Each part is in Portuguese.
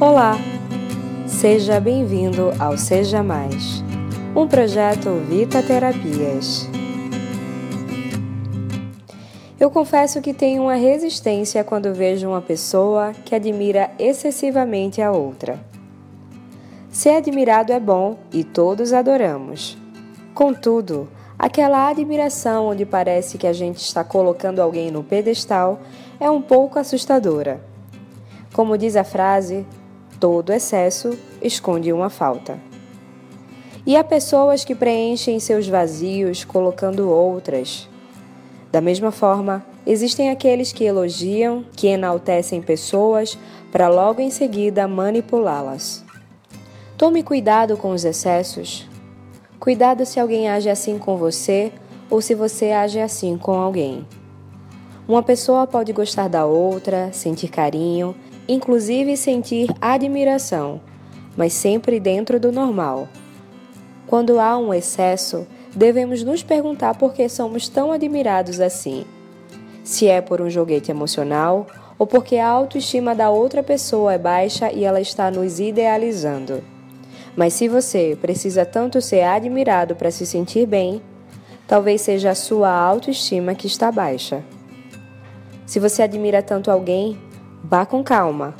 Olá! Seja bem-vindo ao Seja Mais, um projeto Vita Terapias. Eu confesso que tenho uma resistência quando vejo uma pessoa que admira excessivamente a outra. Ser admirado é bom e todos adoramos. Contudo, aquela admiração onde parece que a gente está colocando alguém no pedestal é um pouco assustadora. Como diz a frase, todo excesso esconde uma falta. E há pessoas que preenchem seus vazios colocando outras da mesma forma, existem aqueles que elogiam, que enaltecem pessoas para logo em seguida manipulá-las. Tome cuidado com os excessos. Cuidado se alguém age assim com você ou se você age assim com alguém. Uma pessoa pode gostar da outra, sentir carinho, inclusive sentir admiração, mas sempre dentro do normal. Quando há um excesso, devemos nos perguntar por que somos tão admirados assim. Se é por um joguete emocional ou porque a autoestima da outra pessoa é baixa e ela está nos idealizando. Mas se você precisa tanto ser admirado para se sentir bem, talvez seja a sua autoestima que está baixa. Se você admira tanto alguém, vá com calma.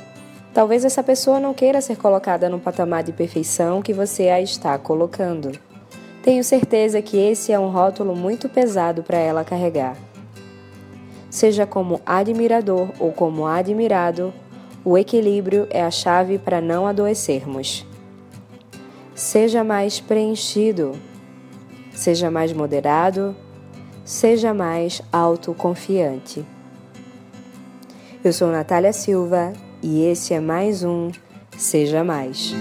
Talvez essa pessoa não queira ser colocada no patamar de perfeição que você a está colocando. Tenho certeza que esse é um rótulo muito pesado para ela carregar. Seja como admirador ou como admirado, o equilíbrio é a chave para não adoecermos. Seja mais preenchido, seja mais moderado, seja mais autoconfiante. Eu sou Natália Silva e esse é mais um Seja Mais.